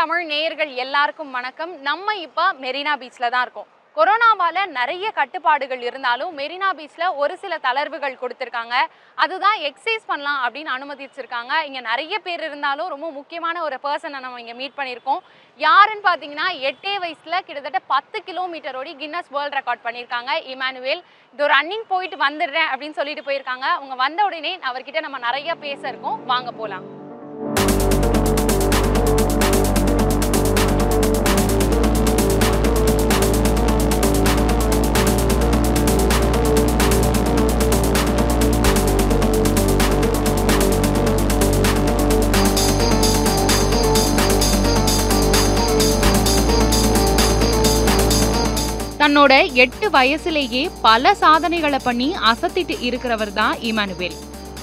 தமிழ் நேயர்கள் எல்லாருக்கும் வணக்கம். நம்ம இப்போ மெரினா பீச்சில் தான் இருக்கோம். கொரோனாவால் நிறைய கட்டுப்பாடுகள் இருந்தாலும் மெரினா பீச்சில் ஒரு சில தளர்வுகள் கொடுத்துருக்காங்க. அதுதான் எக்ஸசைஸ் பண்ணலாம் அப்படின்னு அனுமதிச்சிருக்காங்க. இங்கே நிறைய பேர் இருந்தாலும் ரொம்ப முக்கியமான ஒரு பர்சனை நம்ம இங்கே மீட் பண்ணியிருக்கோம். யாருன்னு பார்த்தீங்கன்னா எட்டே வயசில் கிட்டத்தட்ட பத்து கிலோமீட்டர் ஓடி கின்னஸ் வேர்ல்ட் ரெக்கார்ட் பண்ணியிருக்காங்க. இமானுவேல் இது ரன்னிங் போயிட்டு வந்துடுறேன் அப்படின்னு சொல்லிட்டு போயிருக்காங்க. அவங்க வந்த உடனே அவர்கிட்ட நம்ம நிறைய பேச இருக்கோம். வாங்க போகலாம் தன்னோட எட்டு வயசுலேயே பல சாதனைகளை பண்ணி அசத்திட்டு இருக்கிறவர் தான் இமானுவேல்.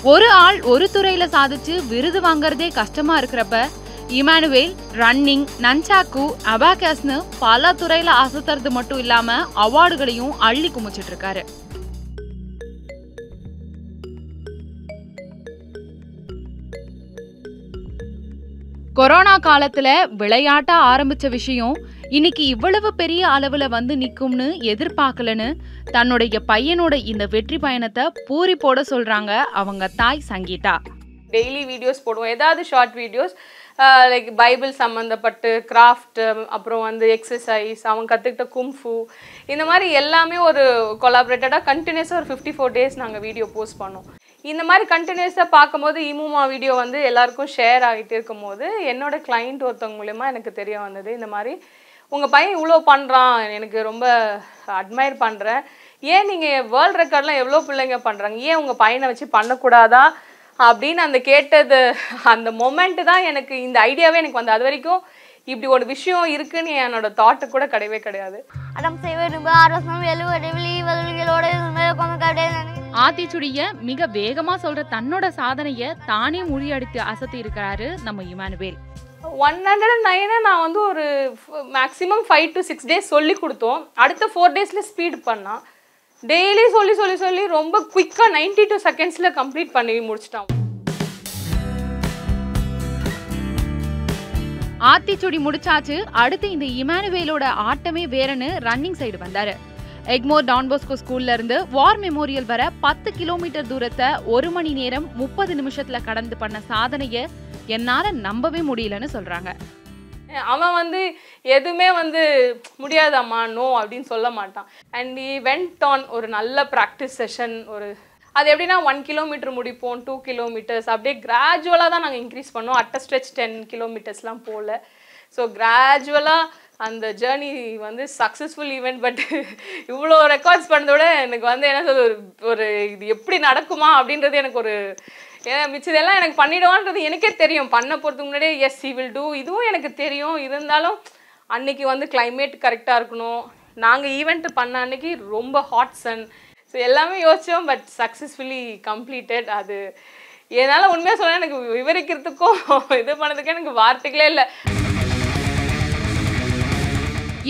ஒரு ஆள் ஒரு துறையில சாதிச்சு விருது வாங்குறதே கஷ்டமா இருக்கிறப்ப இமானுவேல் ரன்னிங் நன்சாக்கு அபாகஸ்னு பல துறையில அசத்துறது மட்டும் இல்லாம அவார்டுகளையும் அள்ளி குமிச்சிட்டு இருக்காரு. கொரோனா காலத்துல விளையாட்டா ஆரம்பிச்ச விஷயம் இன்னைக்கு இவ்வளவு பெரிய அளவுல வந்து நிக்கும்னு எதிர்பார்க்கலன்னு தன்னுடைய பையனோட இந்த வெற்றி பயணத்தை பூரி போட சொல்றாங்க அவங்க தாய் சங்கீதா. டெய்லி வீடியோஸ் போடுவோம். ஏதாவது ஷார்ட் வீடியோஸ் லைக் பைபிள் சம்மந்தப்பட்டு கிராஃப்ட் அப்புறம் வந்து எக்ஸசைஸ் அவங்க கற்றுக்கிட்ட கும்ஃபு இந்த மாதிரி எல்லாமே ஒரு கொலாபரேட்டடாக கண்டினியூஸாக ஒரு ஃபிஃப்டி ஃபோர் டேஸ் நாங்கள் வீடியோ போஸ்ட் பண்ணோம். இந்த மாதிரி கண்டினியூஸாக பார்க்கும்போது இமுமா வீடியோ வந்து எல்லாருக்கும் ஷேர் ஆகிட்டு இருக்கும்போது என்னோட கிளைண்ட் ஒருத்தவங்க மூலயமா எனக்கு தெரிய வந்தது இந்த மாதிரி உங்கள் பையன் இவ்வளோ பண்ணுறான் எனக்கு ரொம்ப அட்மையர் பண்ணுறேன் ஏன் நீங்கள் வேர்ல்ட் ரெக்கார்ட்லாம் எவ்வளோ பிள்ளைங்க பண்ணுறாங்க ஏன் உங்கள் பையனை வச்சு பண்ணக்கூடாதா? அப்படின்னு அந்த கேட்டது அந்த மொமெண்ட்டு தான் எனக்கு இந்த ஐடியாவே எனக்கு வந்து அது வரைக்கும் இப்படி ஒரு விஷயம் இருக்குன்னு என்னோட தாட்டு கூட கிடையவே கிடையாது. அடம் எழுவது வெளி வதவிகளோட கொண்டு ஆத்திச்சுடிய மிக வேகமா சொல்ற தன்னோட சாதனைய தானே முறியடித்து அசத்தி இருக்கிறாரு நம்ம Immanuel. One hundred and nine நான் வந்து ஒரு maximum five to six days சொல்லி கொடுத்தோம். அடுத்த ஃபோர் டேஸில் ஸ்பீட் பண்ணான் டெய்லி சொல்லி சொல்லி சொல்லி ரொம்ப குயிக்காக நைன்டி டூ செகண்ட்ஸில் கம்ப்ளீட் பண்ணி முடிச்சிட்டான். ஆத்திச்சுடி முடிச்சாச்சு. அடுத்து இந்த இமானுவேலோட ஆட்டமே வேறன்னு ரன்னிங் சைடு வந்தாரு. எக்மோர் டான்போஸ்கோ ஸ்கூல்ல இருந்து வார் மெமோரியல் வர பத்து கிலோமீட்டர் தூரத்தை ஒரு மணி நேரம் முப்பது நிமிஷத்துல கடந்து பண்ண சாதனைய என்னால நம்பவே முடியலன்னு சொல்றாங்க. அவன் வந்து எதுவுமே வந்து முடியாதம்மா நோ அப்படின்னு சொல்ல மாட்டான். அண்ட் ஈ வென்ட் ஆன் ஒரு நல்ல ப்ராக்டிஸ் செஷன் ஒரு அது எப்படின்னா ஒன் கிலோமீட்டர் முடிப்போம் டூ கிலோமீட்டர்ஸ் அப்படியே கிராஜுவலாக தான் நாங்கள் இன்க்ரீஸ் பண்ணோம் அட்ட ஸ்ட்ரெச் டென் கிலோமீட்டர்ஸ்லாம் போகல ஸோ கிராஜுவலாக அந்த ஜேர்னி வந்து சக்ஸஸ்ஃபுல் ஈவெண்ட் பட் இவ்வளோ ரெக்கார்ட்ஸ் பண்ணதோட எனக்கு வந்து என்ன சொல்றது ஒரு ஒரு இது எப்படி நடக்குமா அப்படின்றது எனக்கு ஒரு ஏன்னா மிச்சதெல்லாம் எனக்கு பண்ணிடுவான்றது எனக்கே தெரியும். பண்ண போகிறதுக்கு முன்னாடியே எஸ் சி வில் டூ இதுவும் எனக்கு தெரியும். இருந்தாலும் அன்னைக்கு வந்து கிளைமேட் கரெக்டாக இருக்கணும். நாங்கள் ஈவெண்ட் பண்ண அன்னைக்கு ரொம்ப ஹாட் சன் ஸோ எல்லாமே யோசித்தோம் பட் சக்ஸஸ்ஃபுல்லி கம்ப்ளீட்டட் அது என்னால் உண்மையாக சொன்னால் எனக்கு விவரிக்கிறதுக்கும் இது பண்ணதுக்கும் எனக்கு வார்த்தைகளே இல்லை.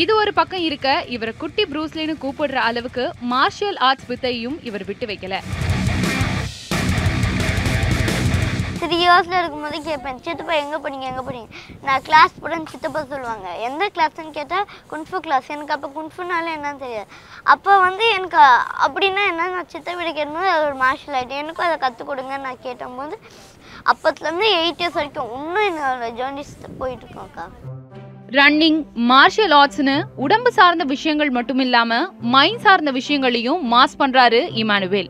இது ஒரு பக்கம் இருக்க இவரை குட்டி ப்ரூஸ்லின்னு கூப்பிடுற அளவுக்கு மார்ஷியல் ஆர்ட்ஸ் வித்தையும் இவர் விட்டு வைக்கல. த்ரீ இயர்ஸில் இருக்கும்போது கேட்பேன் சித்தப்பா எங்கே போனீங்க எங்கே போனீங்க? நான் கிளாஸ் போகிறேன்னு சித்தப்பா சொல்லுவாங்க. எந்த கிளாஸ்ன்னு கேட்டால் குன்ஃபு கிளாஸ் எனக்கு அப்போ குன்ஃபுனால என்னன்னு தெரியாது. அப்போ வந்து எனக்கு அப்படின்னா என்ன நான் சித்த வீடு கேட்கும்போது அது ஒரு மார்ஷல் ஆர்ட் எனக்கும் அதை கற்றுக் கொடுங்கன்னு நான் கேட்டபோது அப்போத்துலேருந்து எயிட் இயர்ஸ் வரைக்கும் இன்னும் என்னோட ஜேர்னிஸ் போயிட்டுருக்கோம்க்கா ரன்னிங் மார்ஷியல் ஆர்ட்ஸ்னு உடம்பு சார்ந்த விஷயங்கள் மட்டும் இல்லாம மைண்ட் சார்ந்த விஷயங்களையும் மாஸ் பண்றாரு இமானுவேல்.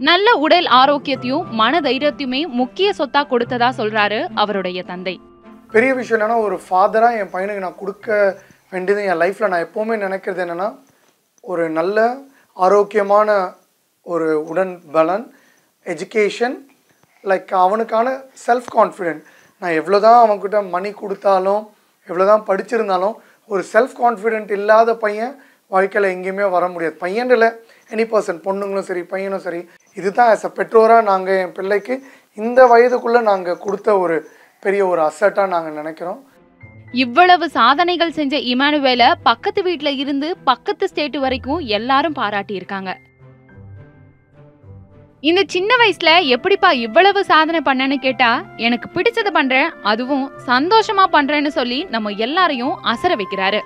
நல்ல உடல் ஆரோக்கியத்தையும் மன தைரியத்தையுமே முக்கிய சொத்தா கொடுத்ததா சொல்றாரு அவருடைய தந்தை. பெரிய விஷயம் என்னன்னா ஒரு ஃபாதராக என் பையனுக்கு நான் கொடுக்க வேண்டியது என் லைஃப்பில் நான் எப்போவுமே நினைக்கிறது என்னென்னா ஒரு நல்ல ஆரோக்கியமான ஒரு உடன் பலன் எஜுகேஷன் லைக் அவனுக்கான செல்ஃப் கான்ஃபிடென்ட் நான் எவ்வளோ தான் அவன்கிட்ட மணி கொடுத்தாலும் எவ்வளோ தான் படிச்சிருந்தாலும் ஒரு செல்ஃப் கான்ஃபிடென்ட் இல்லாத பையன் வாழ்க்கையில் எங்கேயுமே வர முடியாது. பையன் இல்லை எனி பர்சன் பொண்ணுங்களும் சரி பையனும் சரி இதுதான் ஆஸ் அ பெற்றோராக நாங்கள் என் பிள்ளைக்கு இந்த வயதுக்குள்ளே நாங்கள் கொடுத்த ஒரு பெரிய ஒரு அசட்டாக நாங்கள் நினைக்கிறோம். இவ்வளவு சாதனைகள் செஞ்ச இமானுவேல பக்கத்து வீட்ல இருந்து பக்கத்து ஸ்டேட் வரைக்கும் எல்லாரும் பாராட்டி இருக்காங்க. இந்த சின்ன வயசுல எப்படிப்பா இவ்வளவு சாதனை பண்ணேன்னு கேட்டா எனக்கு பிடிச்சது பண்றேன் அதுவும் சந்தோஷமா பண்றேன்னு சொல்லி நம்ம எல்லாரையும் அசர வைக்கிறாரு.